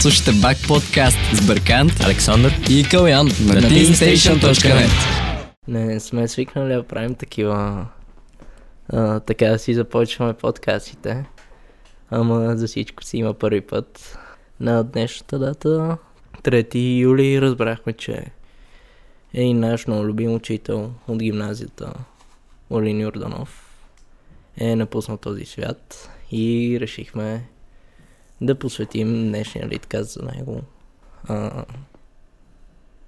Слушайте Бак подкаст с Бъркант, Александър и Калян на teamstation.net. Не, не сме свикнали да правим такива... А, така да си започваме подкастите. Ама за всичко си има първи път. На днешната дата, 3 юли, разбрахме, че е и наш много любим учител от гимназията, Олин Юрданов, е напуснал този свят и решихме да посветим днешния литказ за него. А,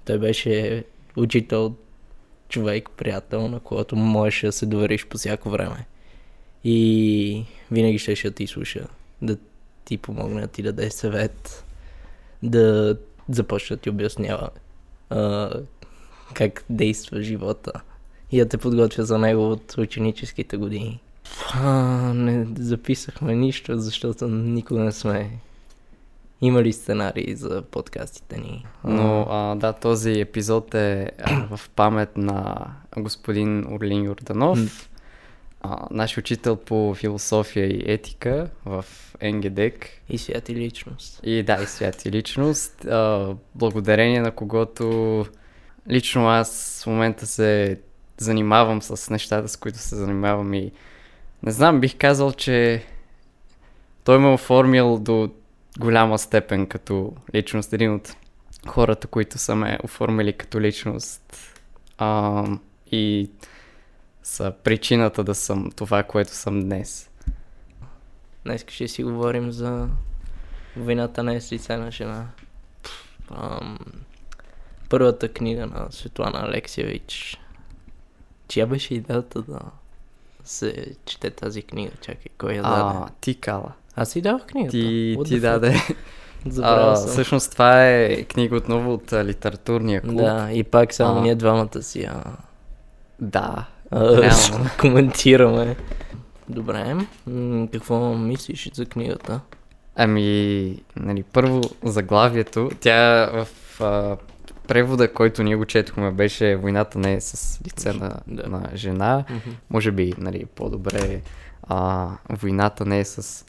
той беше учител, човек, приятел, на когото можеш да се довериш по всяко време. И винаги ще ще ти слуша, да ти помогне да ти даде съвет, да започне да ти обяснява а, как действа живота и да те подготвя за него от ученическите години. А, не записахме нищо, защото никога не сме имали сценарии за подкастите ни. Но а, да, този епизод е а, в памет на господин Орлин Йорданов, а, наш учител по философия и етика в НГДЕК. И святи личност. И да, и святи личност, а, благодарение на когото лично аз в момента се занимавам с нещата, с които се занимавам и не знам, бих казал, че той ме оформил до голяма степен като личност. Един от хората, които са ме оформили като личност а, и са причината да съм това, което съм днес. Днес ще си говорим за войната не е с лице на жена. Ам, първата книга на Светлана Алексиевич. Чия беше идеята да се чете тази книга? Чакай, кой я даде? А, ти кала. Аз си дадох книгата. Ти, What ти даде. Забравял А, съм. всъщност това е книга отново от а, литературния клуб. Да, и пак само А. ние двамата си я да. а, Реално. коментираме. Добре, м- какво мислиш за книгата? Ами, нали, първо заглавието, тя в а, превода, който ние го четохме, беше Войната не е с лице на, Да. на жена. Мгм. Може би, нали, по-добре а, Войната не е с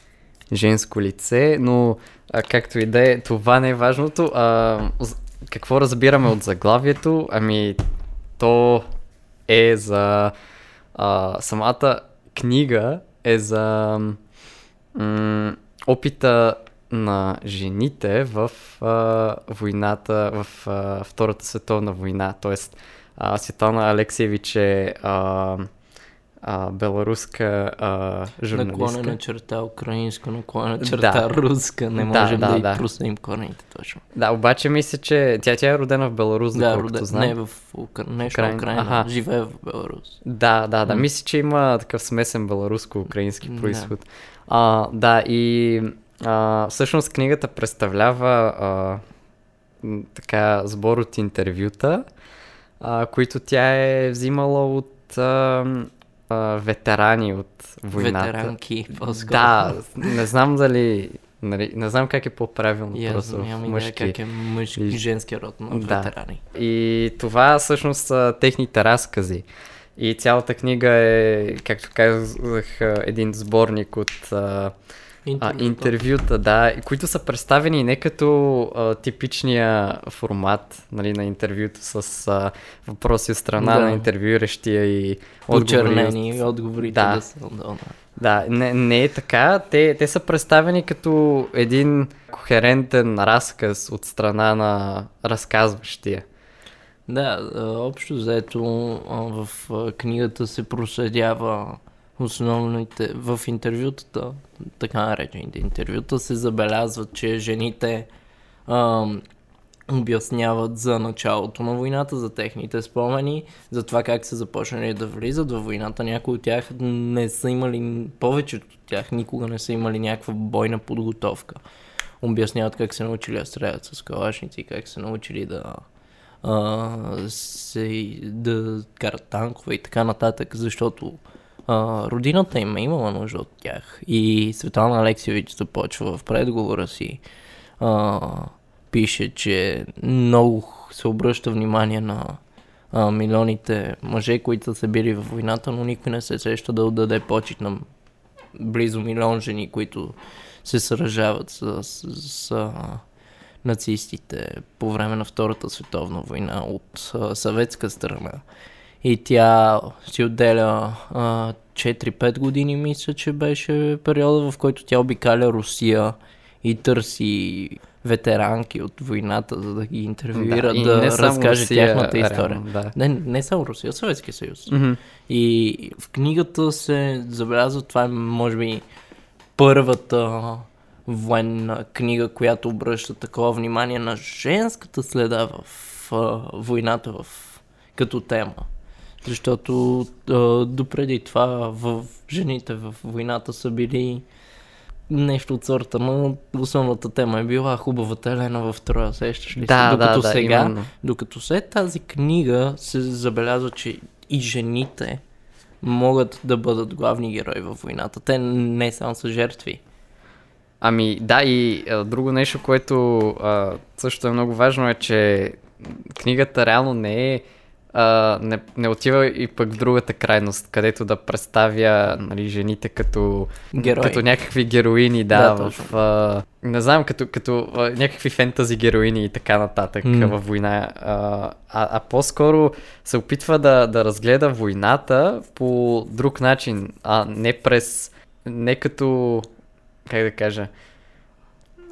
женско лице, но а, както и да е, това не е важното. А, какво разбираме от заглавието? Ами, то е за а, самата книга е за м- опита на жените в а, войната, в а, Втората световна война. Тоест, а, Светлана Алексиевич е а, а, беларуска а, журналистка. Наклонена черта украинска, наклонена черта Да. руска. Не Да, можем да, да, да, да. проследим корените точно. Да, обаче мисля, че тя, тя е родена в Беларус, Да, доколкото роде... знам. не в Укра... нещо Украйна. Украина. Аха. Живее в Беларус. Да, да, да. М. Мисля, че има такъв смесен беларуско-украински Да. происход. А, да, и а, всъщност книгата представлява а, така сбор от интервюта, а, които тя е взимала от а, а, ветерани от войната. Ветеранки, по-скоро. Да, не знам дали... Нали, не знам как е по-правилно аз просто нямам идея мъжки. как е мъжки и женски род на Да. ветерани. И това всъщност са техните разкази. И цялата книга е, както казах, един сборник от а, а, интервюта, да, които са представени не като а, типичния формат нали, на интервюто с а, въпроси от страна Да. на интервюиращия и отговори. Почернени от- отговорите Да. да са. Да, да. Да, не, не е така. Те, те са представени като един кохерентен разказ от страна на разказващия. Да, общо взето а, в книгата се проследява основните в интервютата, така наречените интервюта, се забелязват, че жените а, обясняват за началото на войната, за техните спомени, за това как са започнали да влизат във войната. Някои от тях не са имали, повечето от тях никога не са имали някаква бойна подготовка. Обясняват как се научили да стрелят с калашници, как се научили да а, се, да карат танкове и така нататък, защото родината им е имала нужда от тях. И Светлана Алексиевич започва в предговора си, а, пише, че много се обръща внимание на а, милионите мъже, които са били във войната, но никой не се сеща да отдаде почет на близо милион жени, които се сражават с, с, с а, нацистите по време на Втората световна война от съветска страна. И тя си отделя а, 4-5 години, мисля, че беше периода, в който тя обикаля Русия и търси ветеранки от войната, за да ги интервюира, да, да разкаже Русия, тяхната история. Реално, да. Не, не само Русия, Съветския съюз. Mm-hmm. И в книгата се забелязва, това е може би първата военна книга, която обръща такова внимание на женската следа в а, войната в, като тема. Защото а, допреди това в жените в войната са били нещо от сорта, но основната тема е била хубавата Елена в Троя, сещаш ли Да, се? Докато да, сега, именно. докато след тази книга се забелязва, че и жените могат да бъдат главни герои във войната. Те не само са жертви. Ами да, и а, друго нещо, което а, също е много важно е, че книгата реално не е а, не, не отива и пък в другата крайност, където да представя нали, жените като, Герои. като някакви героини, да, Да, в, а, не знам, като, като а, някакви фентази героини и така нататък М. във война, а, а, а по-скоро се опитва да, да разгледа войната по друг начин, а не през, не като, как да кажа,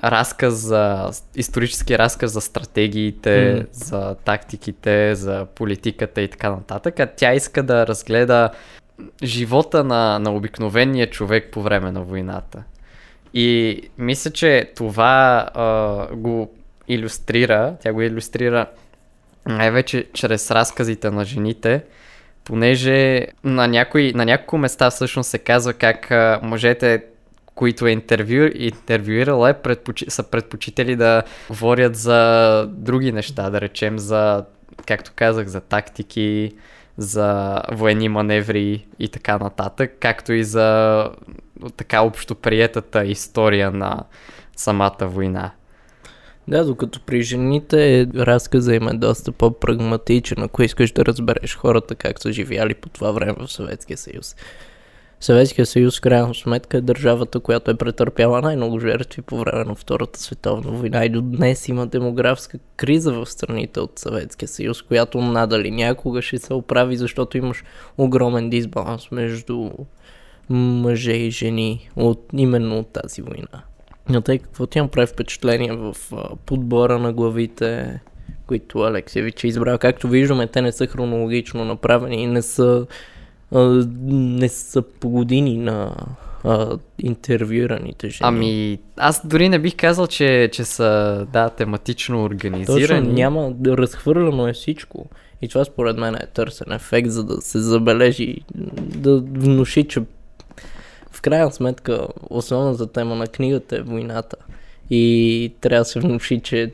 разказ за, исторически разказ за стратегиите, М. за тактиките, за политиката и така нататък, а тя иска да разгледа живота на, на обикновения човек по време на войната. И мисля, че това а, го иллюстрира, тя го иллюстрира най-вече чрез разказите на жените, понеже на, някои, на няколко места всъщност се казва как а, мъжете, които е интервю, интервюирала, е предпочи, са предпочитали да говорят за други неща, да речем за, както казах, за тактики, за военни маневри и така нататък, както и за така общо приетата история на самата война. Да, докато при жените разказа им е доста по-прагматичен, ако искаш да разбереш хората как са живяли по това време в Съветския съюз. Съветския съюз, крайна сметка, е държавата, която е претърпяла най-много жертви по време на Втората световна война и до днес има демографска криза в страните от Съветския съюз, която надали някога ще се оправи, защото имаш огромен дисбаланс между мъже и жени от, именно от тази война. Но тъй какво ти прави впечатление в подбора на главите, които Алексевич е избрал? Както виждаме, те не са хронологично направени и не са, а, не са по години на а, интервюираните жени. Ами, аз дори не бих казал, че, че са, да, тематично организирани. Точно, няма, разхвърляно е всичко. И това според мен е търсен ефект, за да се забележи, да внуши, че в крайна сметка основната тема на книгата е войната. И трябва да се внуши, че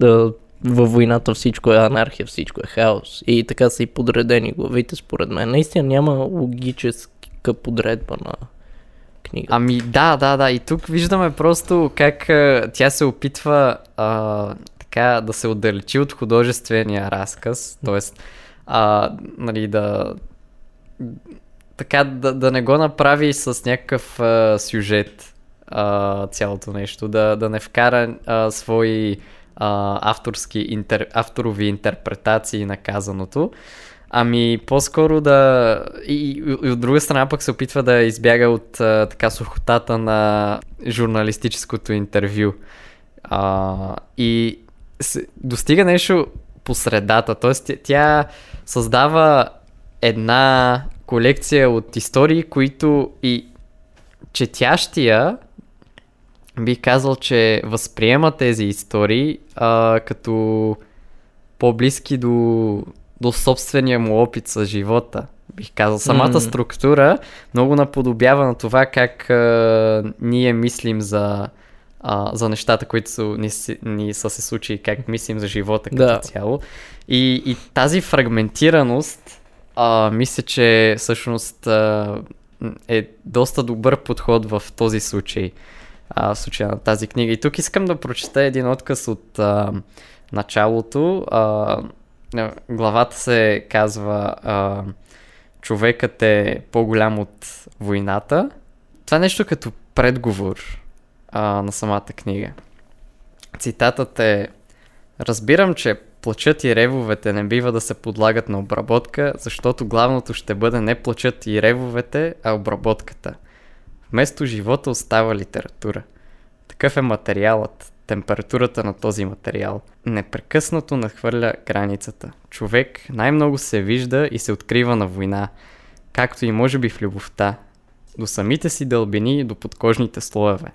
да, във войната всичко е анархия, всичко е хаос. И така са и подредени главите, според мен. Наистина няма логическа подредба на книгата. Ами да, да, да. И тук виждаме просто как а, тя се опитва а, така да се отдалечи от художествения разказ, т.е. А, нали, да така да, да не го направи с някакъв а, сюжет а, цялото нещо, да, да не вкара а, свои а, авторски интер, авторови интерпретации на казаното. Ами по-скоро да... И, и, от друга страна пък се опитва да избяга от а, така сухотата на журналистическото интервю. А, и се, достига нещо по средата. Тоест тя създава една колекция от истории, които и четящия бих казал, че възприема тези истории а, като по-близки до, до собствения му опит с живота. Бих казал, самата М. структура много наподобява на това как а, ние мислим за, а, за нещата, които са, ни, ни са се случили, как мислим за живота като Да. цяло. И, и тази фрагментираност, а, мисля, че всъщност а, е доста добър подход в този случай, а, в случая на тази книга. И тук искам да прочета един отказ от а, началото. А, главата се казва а, Човекът е по-голям от войната. Това е нещо като предговор а, на самата книга. цитатът е Разбирам, че плачът и ревовете не бива да се подлагат на обработка, защото главното ще бъде не плачът и ревовете, а обработката. Вместо живота остава литература. Такъв е материалът, температурата на този материал. Непрекъснато надхвърля границата. Човек най-много се вижда и се открива на война, както и може би в любовта, до самите си дълбини и до подкожните слоеве.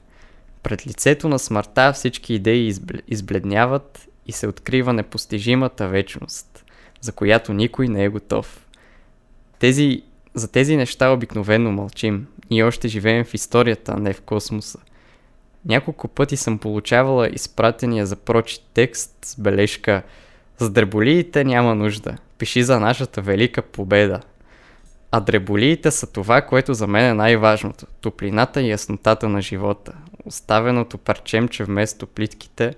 Пред лицето на смъртта всички идеи избледняват и се открива непостижимата вечност, за която никой не е готов. Тези, за тези неща обикновено мълчим. И още живеем в историята, а не в космоса. Няколко пъти съм получавала изпратения за прочит текст с бележка «С дреболиите няма нужда. Пиши за нашата велика победа». А дреболиите са това, което за мен е най-важното. Топлината и яснотата на живота. Оставеното парчемче вместо плитките,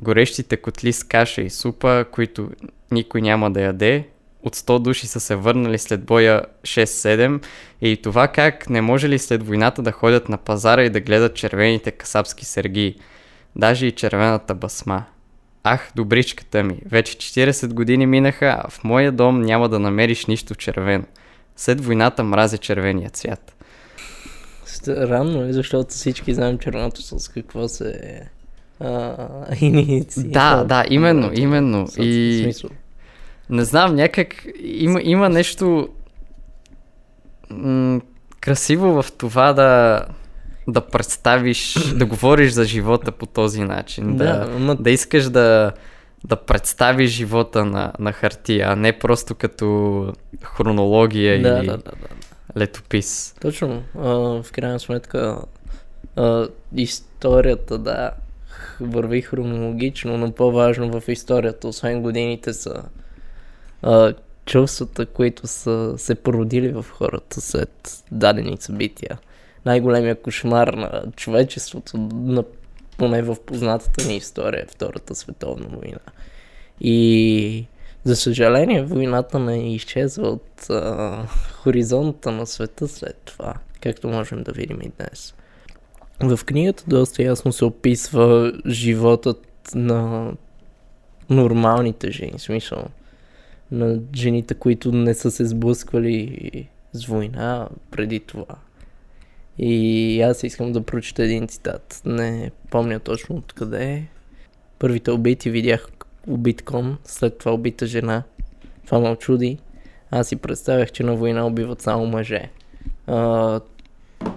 горещите котли с каша и супа, които никой няма да яде, от 100 души са се върнали след боя 6-7 и това как не може ли след войната да ходят на пазара и да гледат червените касапски сергии, даже и червената басма. Ах, добричката ми, вече 40 години минаха, а в моя дом няма да намериш нищо червено. След войната мразя червения цвят. Странно е, защото всички знаем червеното с какво се а, инициира. Да, да, именно, именно. И... Смисъл. Не знам, някак има, има нещо м- красиво в това да, да представиш, да говориш за живота по този начин. Да, да, ма... да искаш да, да представиш живота на, на хартия, а не просто като хронология да, или да, да, да. летопис. Точно. А, в крайна сметка а, историята, да, върви хронологично, но по-важно в историята, освен годините са а, чувствата, които са се породили в хората след дадени събития. Най-големия кошмар на човечеството, на, поне в познатата ни история, е Втората световна война. И за съжаление, войната не изчезва от а, хоризонта на света след това, както можем да видим и днес. В книгата доста ясно се описва животът на нормалните жени, смисъл на жените, които не са се сблъсквали с война преди това. И аз искам да прочета един цитат. Не помня точно откъде е. Първите убити видях убит след това убита жена. Това ме очуди. Аз си представях, че на война убиват само мъже. А,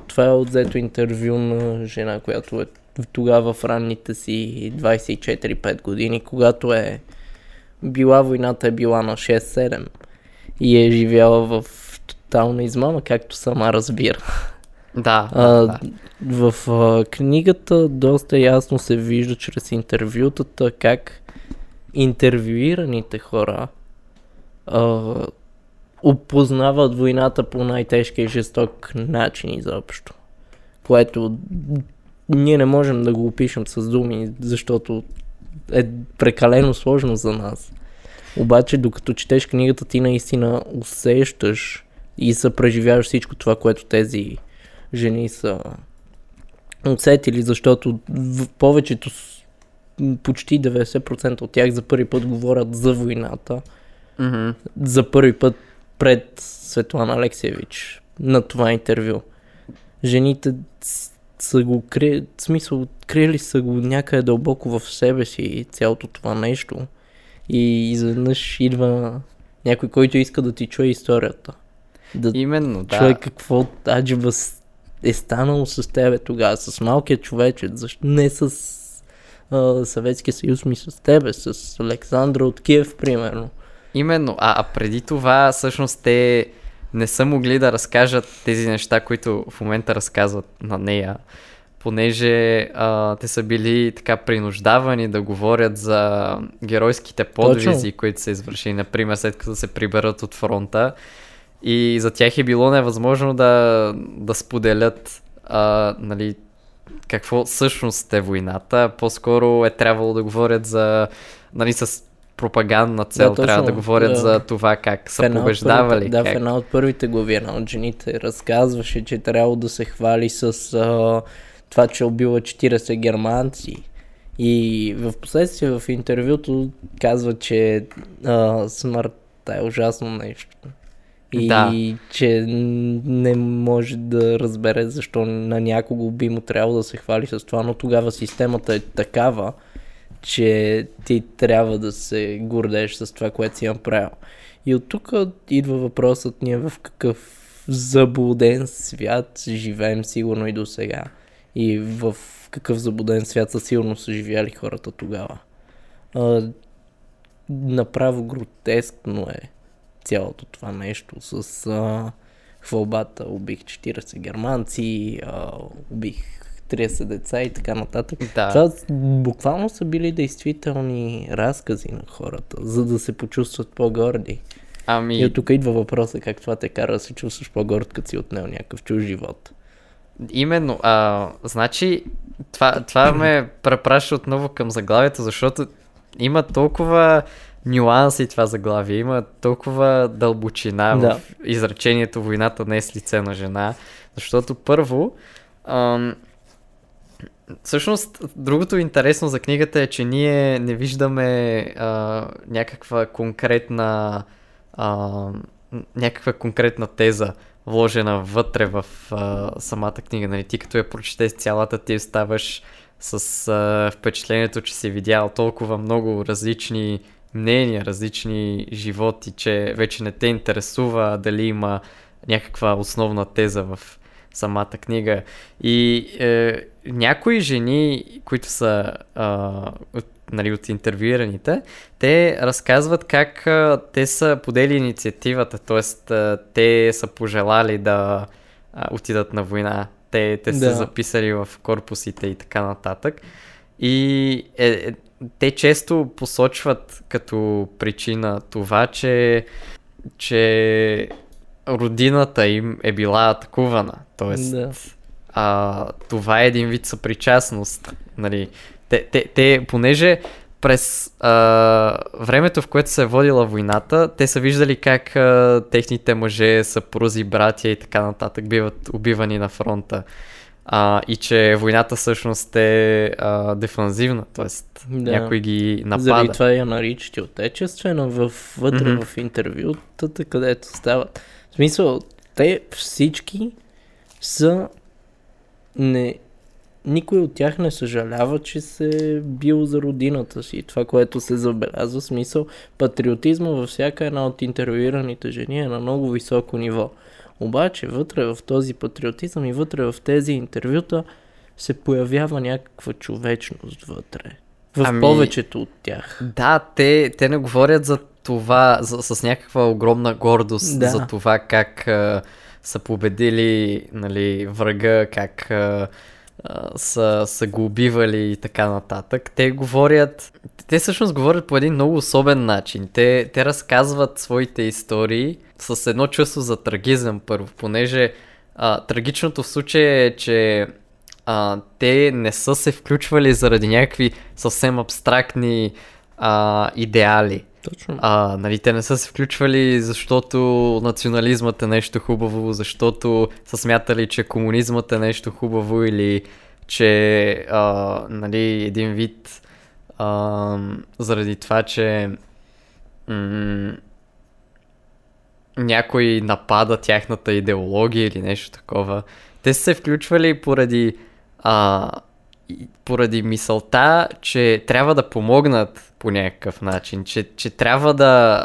това е отзето интервю на жена, която е тогава в ранните си 24-5 години, когато е била войната е била на 6-7 и е живяла в тотална измама, както сама разбира. Да, а, да. В а, книгата доста ясно се вижда чрез интервютата как интервюираните хора а, опознават войната по най-тежки и жесток начин изобщо. Което ние не можем да го опишем с думи, защото е прекалено сложно за нас. Обаче, докато четеш книгата, ти наистина усещаш и съпреживяваш всичко това, което тези жени са усетили, защото в повечето, почти 90% от тях за първи път говорят за войната. Mm-hmm. За първи път пред Светлана Алексиевич на това интервю. Жените са го кри... смисъл, крили са го някъде дълбоко в себе си цялото това нещо и изведнъж идва някой, който иска да ти чуе историята. Да Именно, да. Чуе какво аджиба е станало с тебе тогава, с малкия човече, защо не с а, Съветския съюз, ми с тебе, с Александра от Киев, примерно. Именно, а, а преди това всъщност те не са могли да разкажат тези неща, които в момента разказват на нея, понеже а, те са били така принуждавани да говорят за геройските подвизи, Точно. които са извършили, например, след като се приберат от фронта. И за тях е било невъзможно да, да споделят а, нали, какво всъщност е войната. По-скоро е трябвало да говорят за нали, с пропагандна цел. Да, Трябва да говорят да. за това как са побеждавали. Първите, да, как... в една от първите глави една от жените разказваше, че трябва да се хвали с а, това, че убила 40 германци. И в последствие в интервюто казва, че а, смъртта е ужасно нещо. И Да. че не може да разбере защо на някого би му трябвало да се хвали с това, но тогава системата е такава, че ти трябва да се гордееш с това, което си направил. И от тук идва въпросът ние в какъв заблуден свят живеем сигурно и до сега. И в какъв заблуден свят със сигурност са живяли хората тогава. А, направо гротескно е цялото това нещо с а, хвалбата. Убих 40 германци, а, убих 30 деца и така нататък. Да. Това буквално са били действителни разкази на хората, за да се почувстват по-горди. Ами, И от тук идва въпроса как това те кара да се чувстваш по-горд, като си отнел някакъв чуж живот. Именно, а, значи, това, това ме препраща отново към заглавието, защото има толкова нюанси това заглавие, има толкова дълбочина Да. в изречението войната не е с лице на жена, защото първо, ам, всъщност, другото интересно за книгата е, че ние не виждаме а, някаква конкретна а, някаква конкретна теза вложена вътре в а, самата книга. Нали? Ти като я прочетеш цялата, ти оставаш с а, впечатлението, че си видял толкова много различни мнения, различни животи, че вече не те интересува дали има някаква основна теза в самата книга. И е, някои жени, които са а, от, нали, от интервюираните, те разказват как а, те са подели инициативата, т.е. те са пожелали да а, отидат на война. Те, те са Да. записали в корпусите и така нататък. И е, е, те често посочват като причина това, че, че родината им е била атакувана. Тоест, Да. А, това е един вид съпричастност. Нали. Те, те, те, понеже през а, времето, в което се е водила войната, те са виждали как а, техните мъже, съпрузи, братя и така нататък биват убивани на фронта. А, и че войната всъщност е а, дефанзивна, т.е. Да. някой ги напада. Заради това я наричат и отечествена в, вътре Мгм. в интервютата, където стават. В смисъл, те всички са не... Никой от тях не съжалява, че се е бил за родината си. Това, което се забелязва, смисъл, патриотизма във всяка една от интервюираните жени е на много високо ниво. Обаче, вътре в този патриотизъм и вътре в тези интервюта се появява някаква човечност вътре. В Ами- повечето от тях. Да, те, те не говорят за това за, с някаква огромна гордост Да. за това как са победили нали, врага, как а, а, са, са го убивали и така нататък. Те говорят, те всъщност говорят по един много особен начин. Те, те разказват своите истории с едно чувство за трагизъм първо, понеже а, трагичното в случая е, че а, те не са се включвали заради някакви съвсем абстрактни а, идеали. Точно. А, нали, те не са се включвали, защото национализмът е нещо хубаво, защото са смятали, че комунизмът е нещо хубаво или че а, нали, един вид а, заради това, че м- някой напада тяхната идеология или нещо такова. Те са се включвали поради, а, поради мисълта, че трябва да помогнат по някакъв начин, че, че трябва да,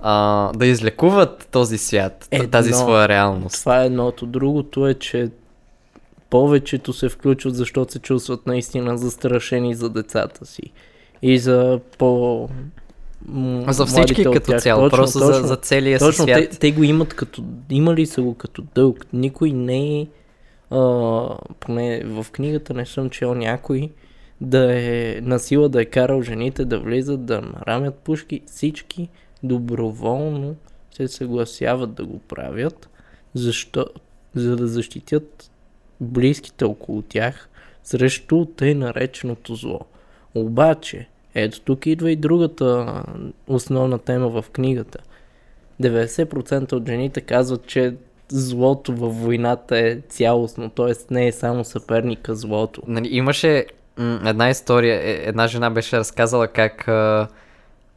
а, да излекуват този свят, Едно. тази своя реалност. Това е едното. Другото е, че повечето се включват, защото се чувстват наистина застрашени за децата си. И за по... м- За всички като тях. цяло, Точно, просто за, точно. за целия си Точно, свят. те, те го имат като... Имали са го като дълг. Никой не е... А, поне в книгата не съм чел някой да е насила да е карал жените да влизат, да нарамят пушки. Всички доброволно се съгласяват да го правят, защо, за да защитят близките около тях срещу тъй нареченото зло. Обаче, ето тук идва и другата основна тема в книгата. 90% от жените казват, че злото във войната е цялостно, т.е. не е само съперника злото. Нали, имаше една история, е- една жена беше разказала как а,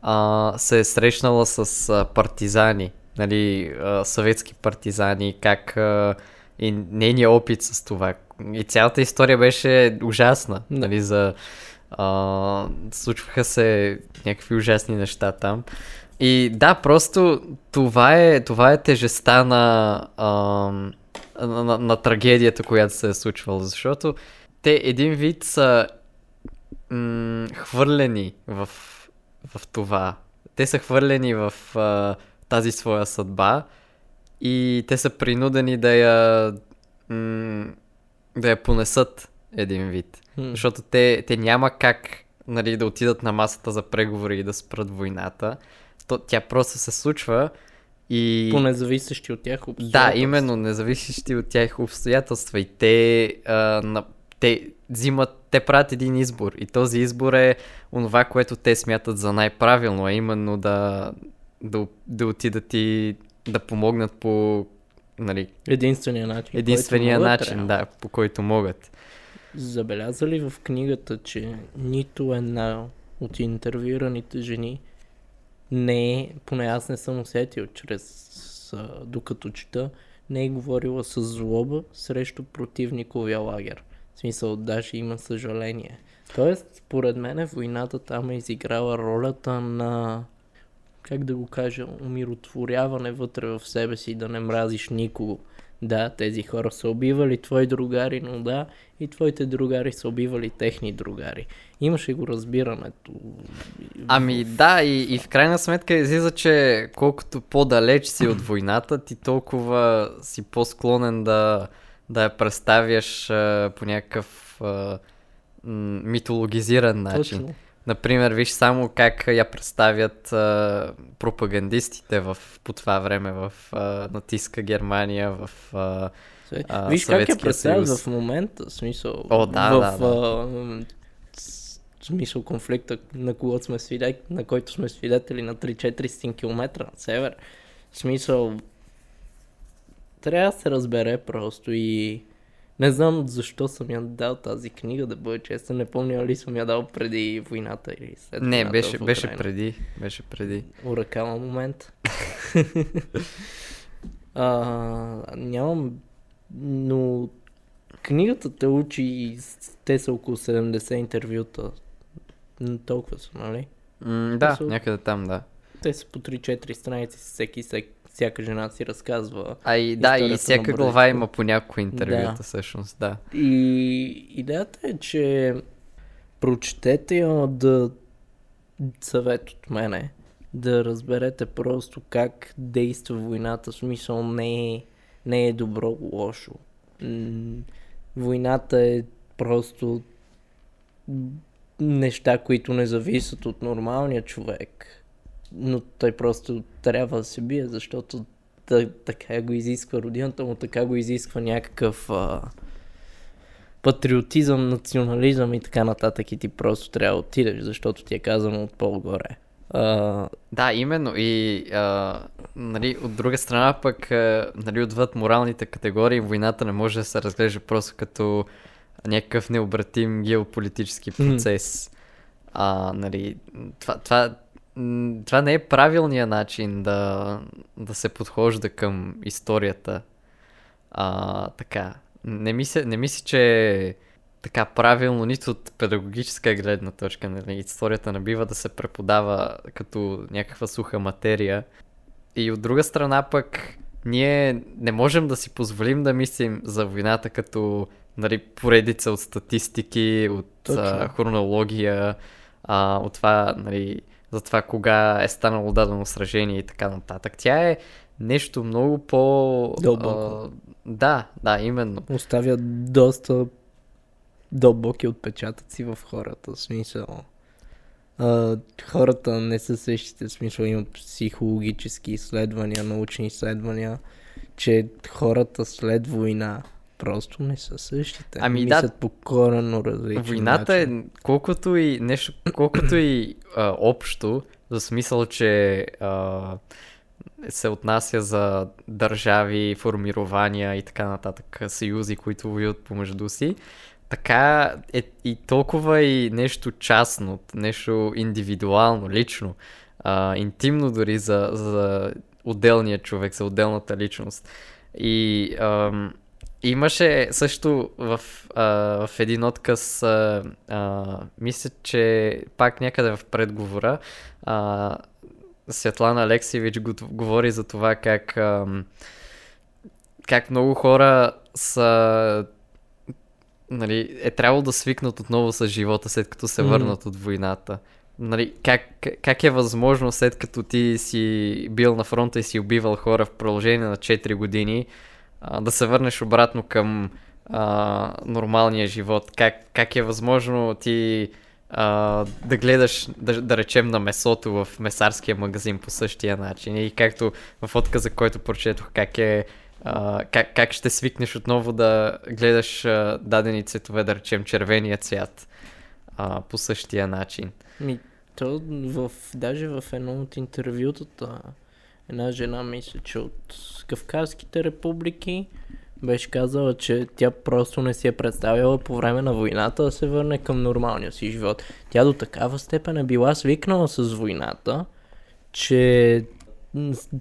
а, се е срещнала с а, партизани, нали, а, съветски партизани, как а, и нейният опит с това. И цялата история беше ужасна, нали, за... А, случваха се някакви ужасни неща там. И да, просто това е, това е тежестта на, ам, на, на, на трагедията, която се е случвала, защото те един вид са м- хвърлени в, в това. Те са хвърлени в а, тази своя съдба и те са принудени да я, м- да я понесат един вид. М. Защото те, те няма как нали, да отидат на масата за преговори и да спрат войната. То, тя просто се случва и... По независещи от тях обстоятелства. Да, именно, независещи от тях обстоятелства. И те, а, на, те взимат, те правят един избор. И този избор е онова, което те смятат за най-правилно, а именно да, да, да отидат и да помогнат по нали, Единствения начин. единствения могат, начин, реално. да, по който могат. Забелязали в книгата, че нито една от интервюираните жени не е, поне аз не съм усетил чрез, докато чета, не е говорила с злоба срещу противниковия лагер. Смисъл, даже има съжаление. Тоест, според мен войната там е изиграла ролята на, как да го кажа, умиротворяване вътре в себе си, да не мразиш никого. Да, тези хора са убивали твои другари, но да, и твоите другари са убивали техни другари. Имаше го разбирането. Ами да, и, и в крайна сметка излиза, че колкото по-далеч си от войната, ти толкова си по-склонен да, да я представяш а, по някакъв а, митологизиран начин. Точно. Например, виж само как я представят а, пропагандистите в, по това време в а, натиска Германия, в... А, Се- а, Виж как я Съветския представят съюз. в момента, смисъл. О, да, в, да, да. а, смисъл конфликта, на, когото сме свидетели, на който сме свидетели на 3-4 км на север. Смисъл, трябва да се разбере просто и не знам защо съм я дал тази книга, да бъда честен. Не помня ли съм я дал преди войната или след не, войната беше, беше преди. Беше преди. Уракала момент. а, нямам... Но книгата те учи и те са около 70 интервюта. Толкова са, нали? М, да, Мисъл- някъде там, да. Те са по 3-4 страници, всеки, всеки, всяка жена си разказва. А и да, и всяка глава има по някои интервюта, Да. всъщност, да. И идеята е, че прочетете я да съвет от мене да разберете просто как действа войната. В смисъл не е, не е добро лошо. Войната е просто неща, които не зависят от нормалния човек. Но той просто трябва да се бие, защото та, така го изисква родината му, така го изисква някакъв а, патриотизъм, национализъм и така нататък и ти просто трябва да отидеш, защото ти е казано от по-горе. А, Да, именно. И а, нали, от друга страна пък, а, нали, отвъд моралните категории, войната не може да се разглежда просто като някакъв необратим геополитически процес. А, нали, това, това, това не е правилният начин да, да се подхожда към историята. А, така. Не мисля, не мисля, че е така правилно нито от педагогическа гледна точка. Нали? Историята не бива да се преподава като някаква суха материя. И от друга страна пък ние не можем да си позволим да мислим за войната като нали, поредица от статистики, от а, хронология, а, от това, нали, за това кога е станало дадено сражение и така нататък. Тя е нещо много по... Дълбоко. да, да, именно. оставя доста дълбоки отпечатъци в хората. Смисъл. А, хората не са същите. Смисъл имат психологически изследвания, научни изследвания, че хората след война просто не са същите. Ами да. Мислят по коренно различен Войната начин. е колкото и нещо, колкото и а, общо, за смисъл, че а, се отнася за държави, формирования и така нататък, съюзи, които воюват помежду си, така е и толкова и нещо частно, нещо индивидуално, лично, а, интимно дори за, за отделния човек, за отделната личност. И ам, имаше също в, а, в един отказ, а, а, мисля, че пак някъде в предговора, а, Светлана Алексиевич го, говори за това как, ам, как много хора са нали, е трябвало да свикнат отново с живота, след като се върнат mm. от войната. Нали, как, как е възможно след като ти си бил на фронта и си убивал хора в продължение на 4 години, да се върнеш обратно към а, нормалния живот? Как, как е възможно ти а, да гледаш, да, да речем, на месото в месарския магазин по същия начин? И както в отказа, който прочетох, как е а, как, как ще свикнеш отново да гледаш а, дадени цветове, да речем червения цвят а, по същия начин. Ми, то в, даже в едно от интервютата една жена, мисля, че от Кавказските републики, беше казала, че тя просто не си е представяла по време на войната да се върне към нормалния си живот. Тя до такава степен е била свикнала с войната, че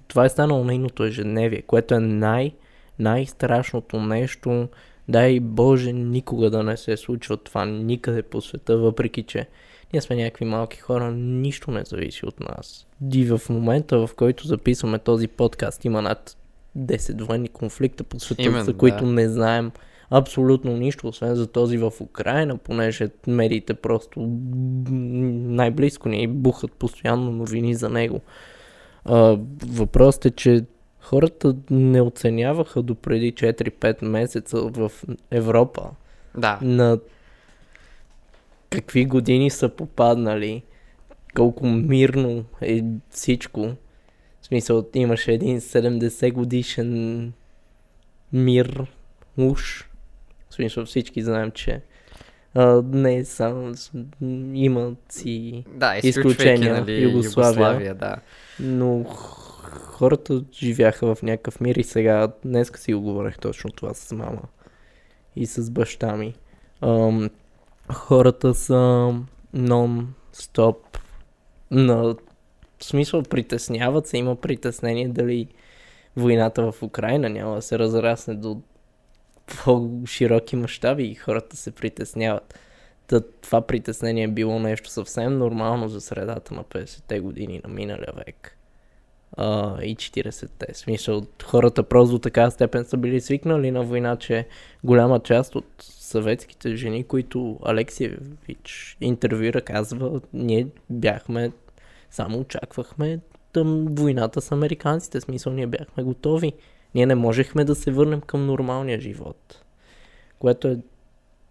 това е станало нейното ежедневие, което е най- най-страшното нещо. Дай Боже, никога да не се случва това никъде по света, въпреки че ние сме някакви малки хора, нищо не зависи от нас. И в момента, в който записваме този подкаст, има над 10 военни конфликта по света, Именно, за които да. не знаем абсолютно нищо, освен за този в Украина, понеже медиите просто най-близко ни бухат постоянно новини за него. А, въпросът е, че хората не оценяваха до преди 4-5 месеца в Европа да. на какви години са попаднали, колко мирно е всичко. В смисъл, имаше един 70 годишен мир, уж. В смисъл, всички знаем, че а, не само има си да, изключения нали, Югославия, Югославия да. но хората живяха в някакъв мир и сега, днеска си го говорех точно това с мама и с баща ми. Ам, хората са нон-стоп на в смисъл притесняват се, има притеснение дали войната в Украина няма да се разрасне до по-широки мащаби и хората се притесняват. Та, това притеснение е било нещо съвсем нормално за средата на 50-те години на миналия век. А, и 40-те. Смисъл, хората просто до така степен са били свикнали на война, че голяма част от съветските жени, които Алексиевич интервюира, казва, ние бяхме, само очаквахме тъм войната с американците. Смисъл, ние бяхме готови. Ние не можехме да се върнем към нормалния живот. Което е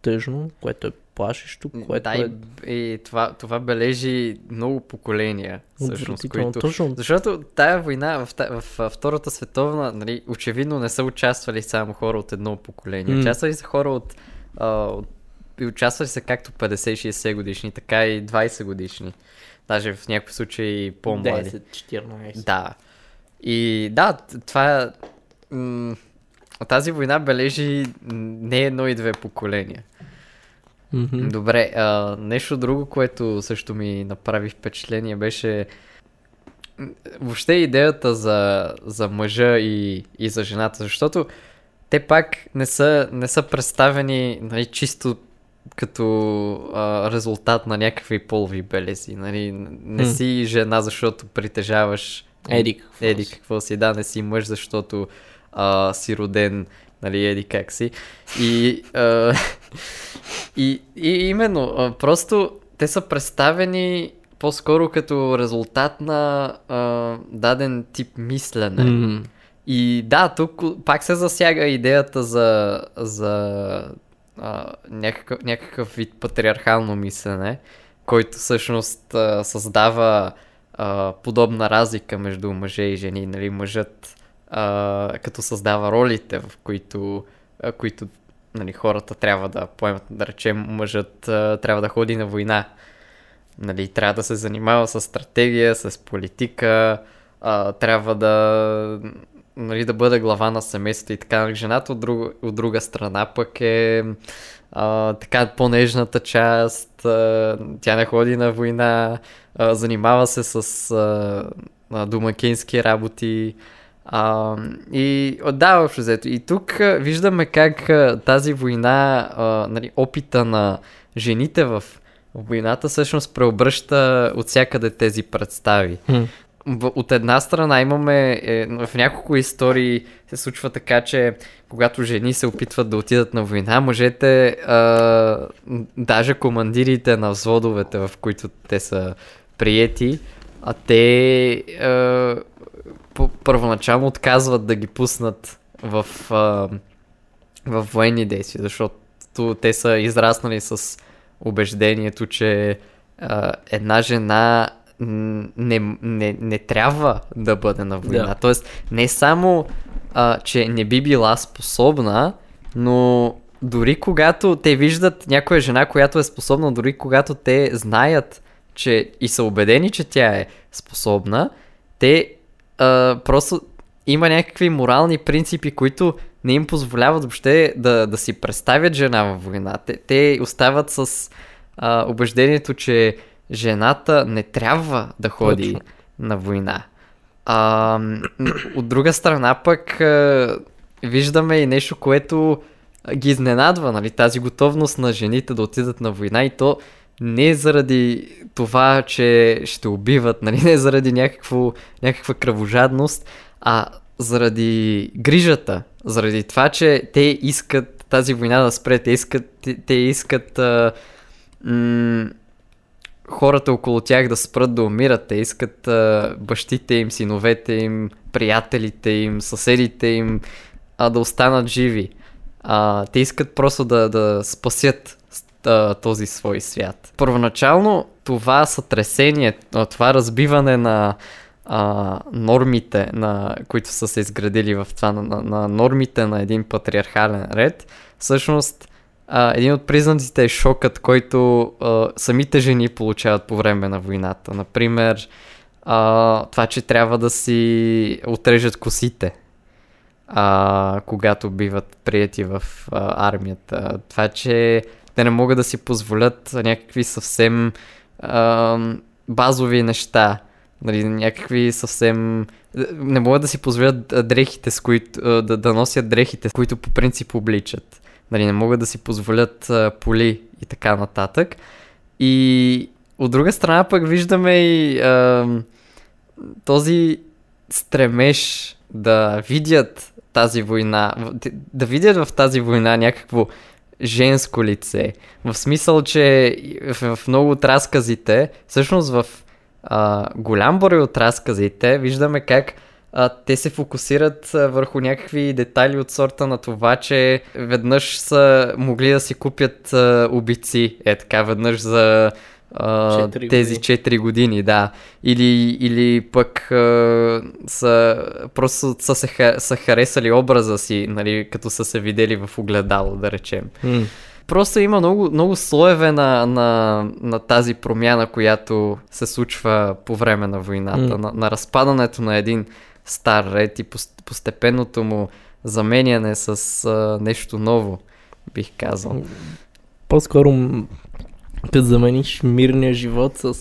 тъжно, което е плашещо, което да, е... И, и това, това бележи много поколения, всъщност, които... Точно. Защото тая война в, в, в Втората световна, нали, очевидно не са участвали само хора от едно поколение. Mm. Участвали са хора от, а, от... И участвали са както 50-60 годишни, така и 20 годишни. Даже в някакви случаи по-млади. 10-14. Да. И да, това... М- тази война бележи не едно и две поколения. Mm-hmm. Добре, а, нещо друго, което също ми направи впечатление беше въобще идеята за, за мъжа и, и за жената, защото те пак не са, не са представени нали, чисто като а, резултат на някакви полови белези. Нали? Не mm. си жена, защото притежаваш Еди какво, еди какво си. Да, не си мъж, защото а, си роден нали, еди как си. И, а, и, и именно, а, просто те са представени по-скоро като резултат на а, даден тип мислене. Mm. И да, тук пак се засяга идеята за, за а, някакъв, някакъв вид патриархално мислене, който всъщност а, създава а, подобна разлика между мъже и жени. Нали, мъжът а, като създава ролите, в които, а, които нали, хората трябва да поемат, да речем, мъжът а, трябва да ходи на война. Нали, трябва да се занимава с стратегия, с политика, а, трябва да нали, да бъде глава на семейството и така. Нали, Жената от друга, от друга страна пък е а, така по-нежната част, а, тя не ходи на война, а, занимава се с а, домакински работи. А, и да, общо взето. И тук виждаме как тази война, а, нали, опита на жените в войната всъщност преобръща от всякъде тези представи. Хм. От една страна имаме, е, в няколко истории се случва така, че когато жени се опитват да отидат на война, мъжете, а, даже командирите на взводовете, в които те са приети, а те по- първоначално отказват да ги пуснат в, а, в военни действия, защото те са израснали с убеждението, че а, една жена не, не, не трябва да бъде на война. Да. Тоест, не само, а, че не би била способна, но дори когато те виждат някоя жена, която е способна, дори когато те знаят, че и са убедени, че тя е способна, те а, просто има някакви морални принципи, които не им позволяват въобще да, да си представят жена във война. Те, те остават с а, убеждението, че жената не трябва да ходи Точно. на война. А, от друга страна пък а, виждаме и нещо, което ги изненадва, нали? тази готовност на жените да отидат на война и то не заради това, че ще убиват, нали? не заради някакво, някаква кръвожадност, а заради грижата, заради това, че те искат тази война да спре, те искат, те, искат а, м- хората около тях да спрат да умират, те искат а, бащите им, синовете им, приятелите им, съседите им а, да останат живи. А, те искат просто да, да спасят а, този свой свят. Първоначално това сътресение, това разбиване на а, нормите, на, които са се изградили в това, на, на нормите на един патриархален ред, всъщност а, един от признаците е шокът, който а, самите жени получават по време на войната. Например, а, това, че трябва да си отрежат косите, а, когато биват прияти в а, армията. Това, че те не могат да си позволят някакви съвсем а, базови неща. Нали, някакви съвсем... Не могат да си позволят дрехите, с които, да, да носят дрехите, с които по принцип обличат. Нали, не могат да си позволят а, поли и така нататък. И от друга страна пък виждаме и а, този стремеж да видят тази война, да видят в тази война някакво женско лице. В смисъл, че в, в много от разказите, всъщност в а, голям брой от разказите, виждаме как а, те се фокусират а, върху някакви детайли от сорта на това, че веднъж са могли да си купят а, убийци, е така, веднъж за а, Четири тези години. 4 години, да. Или, или пък а, са, просто са, се, са харесали образа си, нали, като са се видели в огледало, да речем. М. Просто има много, много слоеве на, на, на тази промяна, която се случва по време на войната, М. на, на разпадането на един стар ред и пос- постепенното му заменяне с а, нещо ново, бих казал. По-скоро, като замениш мирния живот с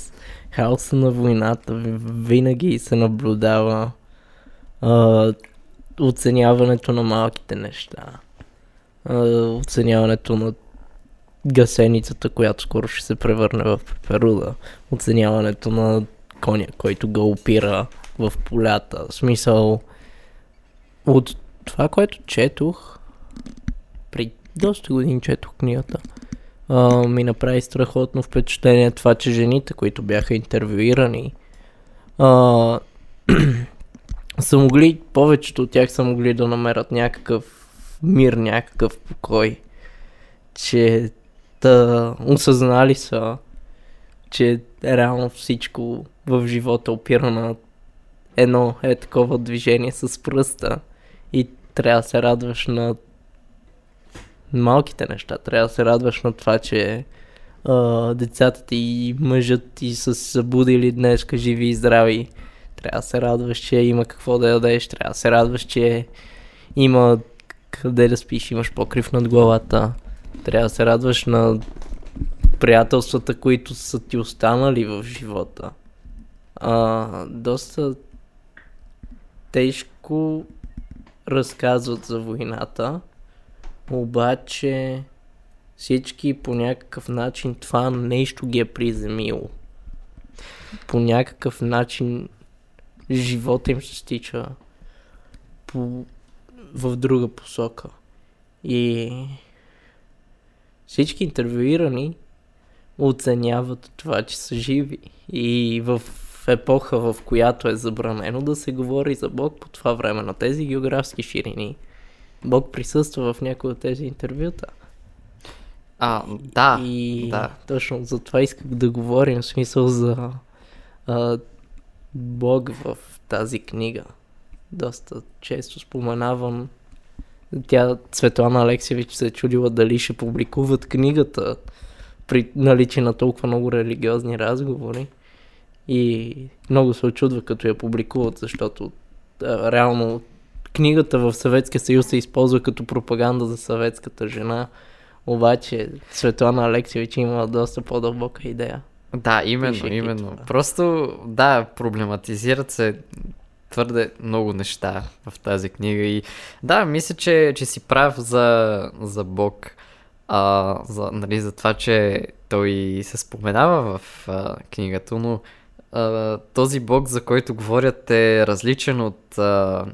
хаоса на войната, винаги се наблюдава а, оценяването на малките неща. А, оценяването на гасеницата, която скоро ще се превърне в пеперуда. Оценяването на коня, който го опира в полята. В смисъл, от това, което четох, при доста години четох книгата, ми направи страхотно впечатление това, че жените, които бяха интервюирани, а, са могли, повечето от тях са могли да намерят някакъв мир, някакъв покой, че да осъзнали са, че реално всичко в живота опира на едно е такова движение с пръста и трябва да се радваш на малките неща. Трябва да се радваш на това, че а, децата ти и мъжът ти са се събудили днес живи и здрави, Трябва да се радваш, че има какво да ядеш, трябва да се радваш, че има къде да спиш, имаш покрив над главата. Трябва да се радваш на приятелствата, които са ти останали в живота. А, доста тежко разказват за войната, обаче всички по някакъв начин това нещо ги е приземило. По някакъв начин живота им се стича по, в друга посока. И всички интервюирани оценяват това, че са живи. И в епоха, в която е забранено да се говори за Бог по това време на тези географски ширини, Бог присъства в някои от тези интервюта. А, да, И да. точно за това исках да говорим, в смисъл за а, Бог в тази книга. Доста често споменавам. Тя, Светлана Алексиевич, се е чудила дали ще публикуват книгата при наличие на толкова много религиозни разговори. И много се очудва като я публикуват, защото а, реално книгата в Съветския съюз се използва като пропаганда за съветската жена. Обаче Светлана Алексиевич има доста по-дълбока идея. Да, именно, Пишейки именно. това. Просто, да, проблематизират се твърде много неща в тази книга и да, мисля, че, че си прав за, за Бог, а, за, нали, за това, че той се споменава в а, книгата, но а, този Бог, за който говорят е различен от, а,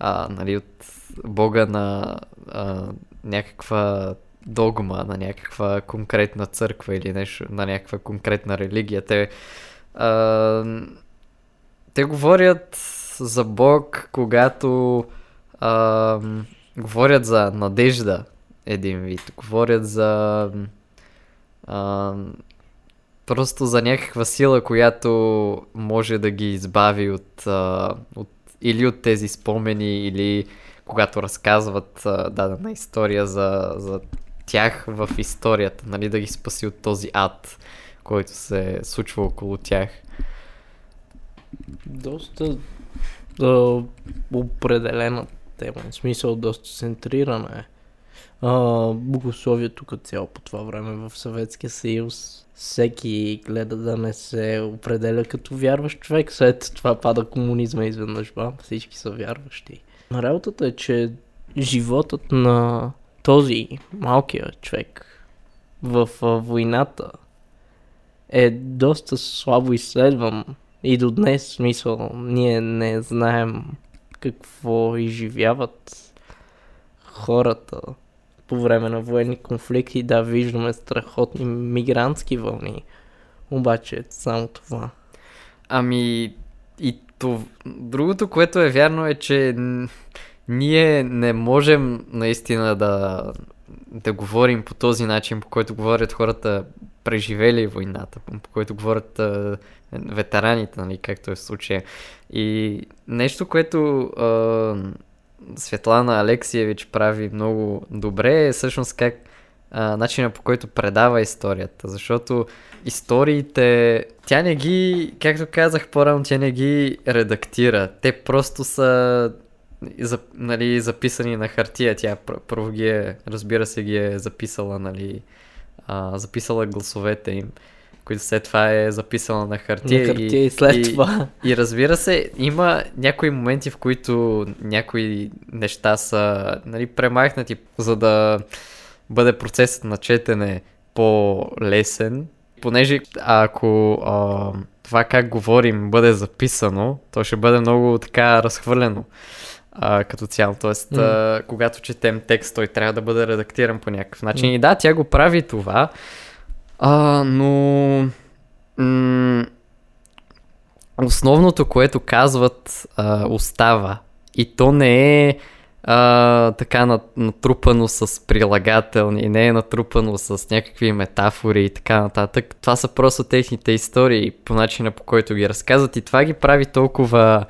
а, нали, от Бога на а, някаква догма, на някаква конкретна църква или нещо, на някаква конкретна религия. Те, а, те говорят за Бог, когато а, говорят за надежда, един вид. Говорят за а, просто за някаква сила, която може да ги избави от, а, от или от тези спомени, или когато разказват а, дадена история за, за тях в историята, нали, да ги спаси от този ад, който се случва около тях. Доста а, определена тема, в смисъл доста центрирана е. А, богословието като цяло по това време в Съветския съюз. Всеки гледа да не се определя като вярващ човек. След това пада комунизма изведнъж, бам, всички са вярващи. Работата е, че животът на този малкия човек в войната е доста слабо изследван и до днес, смисъл, ние не знаем какво изживяват хората по време на военни конфликти. Да, виждаме страхотни мигрантски вълни, обаче само това. Ами и то, другото, което е вярно е, че ние не можем наистина да, да говорим по този начин, по който говорят хората преживели войната, по който говорят а, ветераните, нали, както е в случая. И нещо, което а, Светлана Алексиевич прави много добре е всъщност как а, начина по който предава историята, защото историите, тя не ги, както казах по-рано, тя не ги редактира. Те просто са за, нали, записани на хартия. Тя първо ги е, разбира се, ги е записала, нали, а, записала гласовете им, които след това е записала на хартия. На хартия и след това. И разбира се, има някои моменти, в които някои неща са нали, премахнати, за да бъде процесът на четене по-лесен. Понеже ако а, това как говорим бъде записано, то ще бъде много така разхвърлено а, като цяло. Тоест, а, когато четем текст, той трябва да бъде редактиран по някакъв начин. И да, тя го прави това, а, но м- основното, което казват, а, остава. И то не е а, така нат- натрупано с прилагателни, не е натрупано с някакви метафори и така нататък. Това са просто техните истории по начина по който ги разказват и това ги прави толкова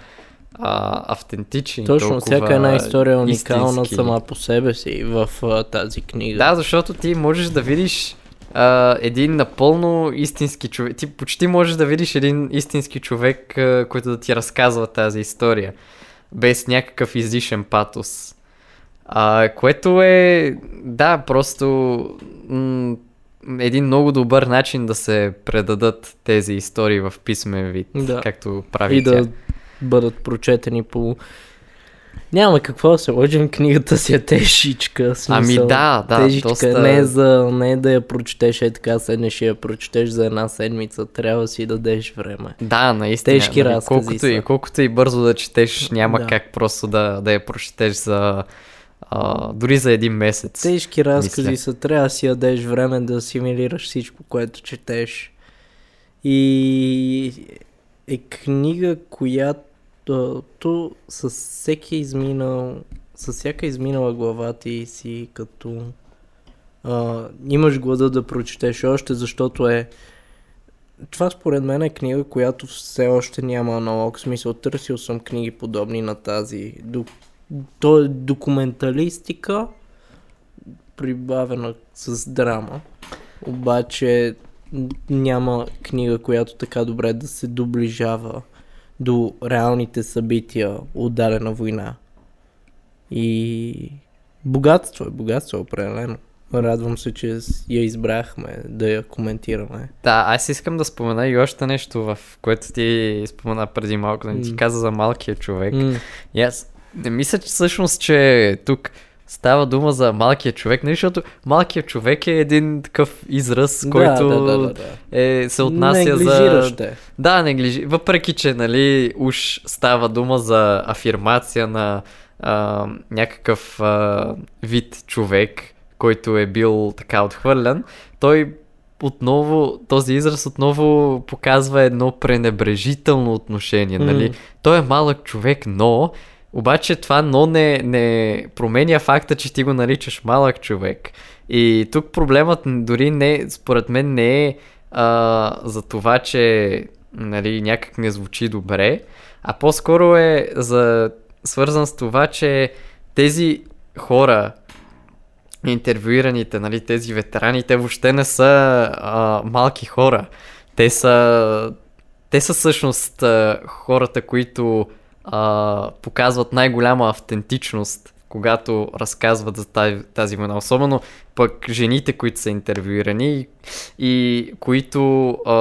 а, автентични. Точно, всяка една история е уникална истински. сама по себе си в а, тази книга. Да, защото ти можеш да видиш а, един напълно истински човек. Ти почти можеш да видиш един истински човек, а, който да ти разказва тази история. Без някакъв излишен патос. А, което е, да, просто м- един много добър начин да се предадат тези истории в писмен вид, Да. както прави И тя. да бъдат прочетени по... Няма какво да се лъжим, книгата си е тежичка. в Ами смисъл, да, да, тежичка. доста- Не, е за, не е да я прочетеш е така, седнеш и я прочетеш за една седмица. Трябва да си дадеш време. Да, наистина. Тежки нали, разкази колкото, са. и, колкото и бързо да четеш, няма Да. как просто да, да я прочетеш за... А, дори за един месец. Тежки разкази мисля. са, трябва да си ядеш време да асимилираш всичко, което четеш. И е книга, която то с всеки изминал, с всяка изминала глава ти си като а, имаш глада да прочетеш още, защото е това според мен е книга, която все още няма аналог. В смисъл, търсил съм книги подобни на тази. Ду... То е документалистика, прибавена с драма. Обаче няма книга, която така добре да се доближава до реалните събития от дадена война. И богатство е, богатство е определено. Радвам се, че я избрахме да я коментираме. Да, аз искам да спомена и още нещо, в което ти спомена преди малко, да ти М. каза за малкия човек. М, И аз не мисля, че всъщност, че тук става дума за малкия човек, нали, защото малкият човек е един такъв израз, да, който да, да, да, да. Е, се отнася за... Е. Да, неглижи. Въпреки, че, нали, уж става дума за афирмация на а, някакъв а, вид човек, който е бил така отхвърлен, той отново, този израз отново показва едно пренебрежително отношение, нали? М. Той е малък човек, но обаче това но не, не променя факта, че ти го наричаш малък човек. И тук проблемът дори не, според мен не е а, за това, че нали, някак не звучи добре, а по-скоро е за, свързан с това, че тези хора, интервюираните, нали, тези ветерани, те въобще не са а, малки хора. Те са, те са всъщност а, хората, които а, показват най-голяма автентичност, когато разказват за тази, тази война. Особено пък жените, които са интервюирани и, и които а,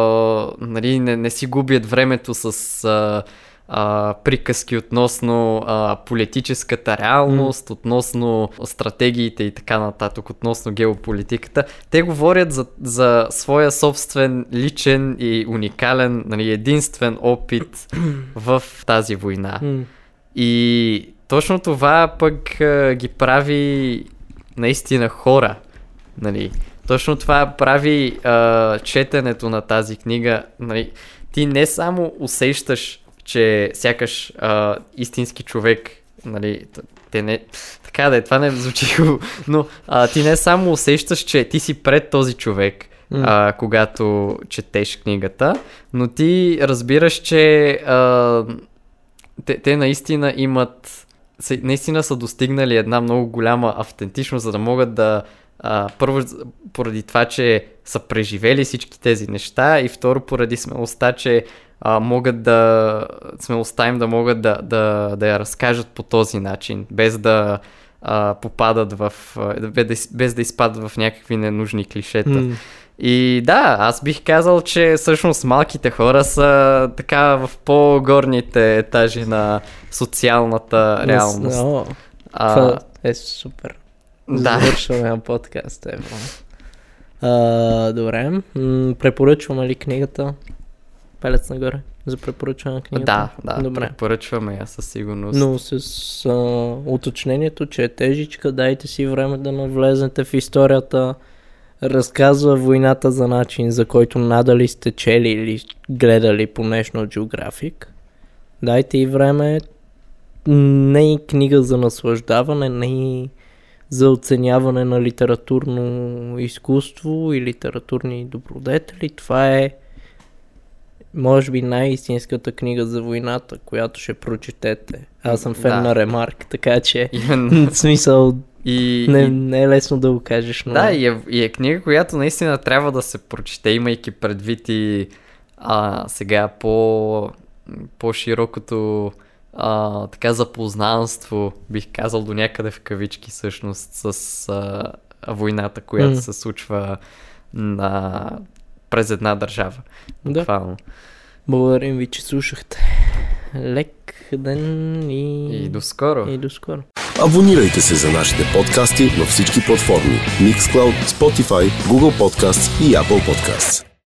нали, не, не си губят времето с а, а, приказки относно а, политическата реалност, относно стратегиите и така нататък, относно геополитиката. Те говорят за, за своя собствен личен и уникален, нали, единствен опит в тази война. М. И точно това пък а, ги прави наистина хора. Нали? Точно това прави а, четенето на тази книга. Нали? Ти не само усещаш, че сякаш а, истински човек, нали, те не, така да е, това не звучи хубаво, но а, ти не само усещаш, че ти си пред този човек, М. а, когато четеш книгата, но ти разбираш, че а, те, те наистина имат, наистина са достигнали една много голяма автентичност, за да могат да а, първо поради това, че са преживели всички тези неща и второ поради смелостта, че а, могат да смелостта им да могат да, да, да я разкажат по този начин, без да а, попадат в, а, без да, из- без да изпадат в някакви ненужни клишета. М. И да, аз бих казал, че всъщност малките хора са така в по-горните етажи на социалната реалност. О, А, това е супер. да. Завършваме подкаст, ево. А, добре. М, препоръчваме ли книгата? Палец нагоре за препоръчване на книгата. да, да, Добре. препоръчваме я със сигурност. Но с а, уточнението, че е тежичка, дайте си време да навлезнете в историята. Разказва войната за начин, за който надали сте чели или гледали по National Geographic. Дайте и време. Не и книга за наслаждаване, не и за оценяване на литературно изкуство и литературни добродетели. Това е може би най-истинската книга за войната, която ще прочетете. Аз съм фен Да. на Ремарк, така че в смисъл И, Не, и, не е лесно да го кажеш, но... да, и е, и е книга, която наистина трябва да се прочете, имайки предвид и а, сега по, по-широкото а, така запознанство, бих казал до някъде в кавички всъщност, с а, войната, която М. се случва на, през една държава. Да. Буквално. Благодарим ви, че слушахте. Лек ден и... И до скоро. И до скоро. Абонирайте се за нашите подкасти във всички платформи Mixcloud, Spotify, Google Podcasts и Apple Podcasts.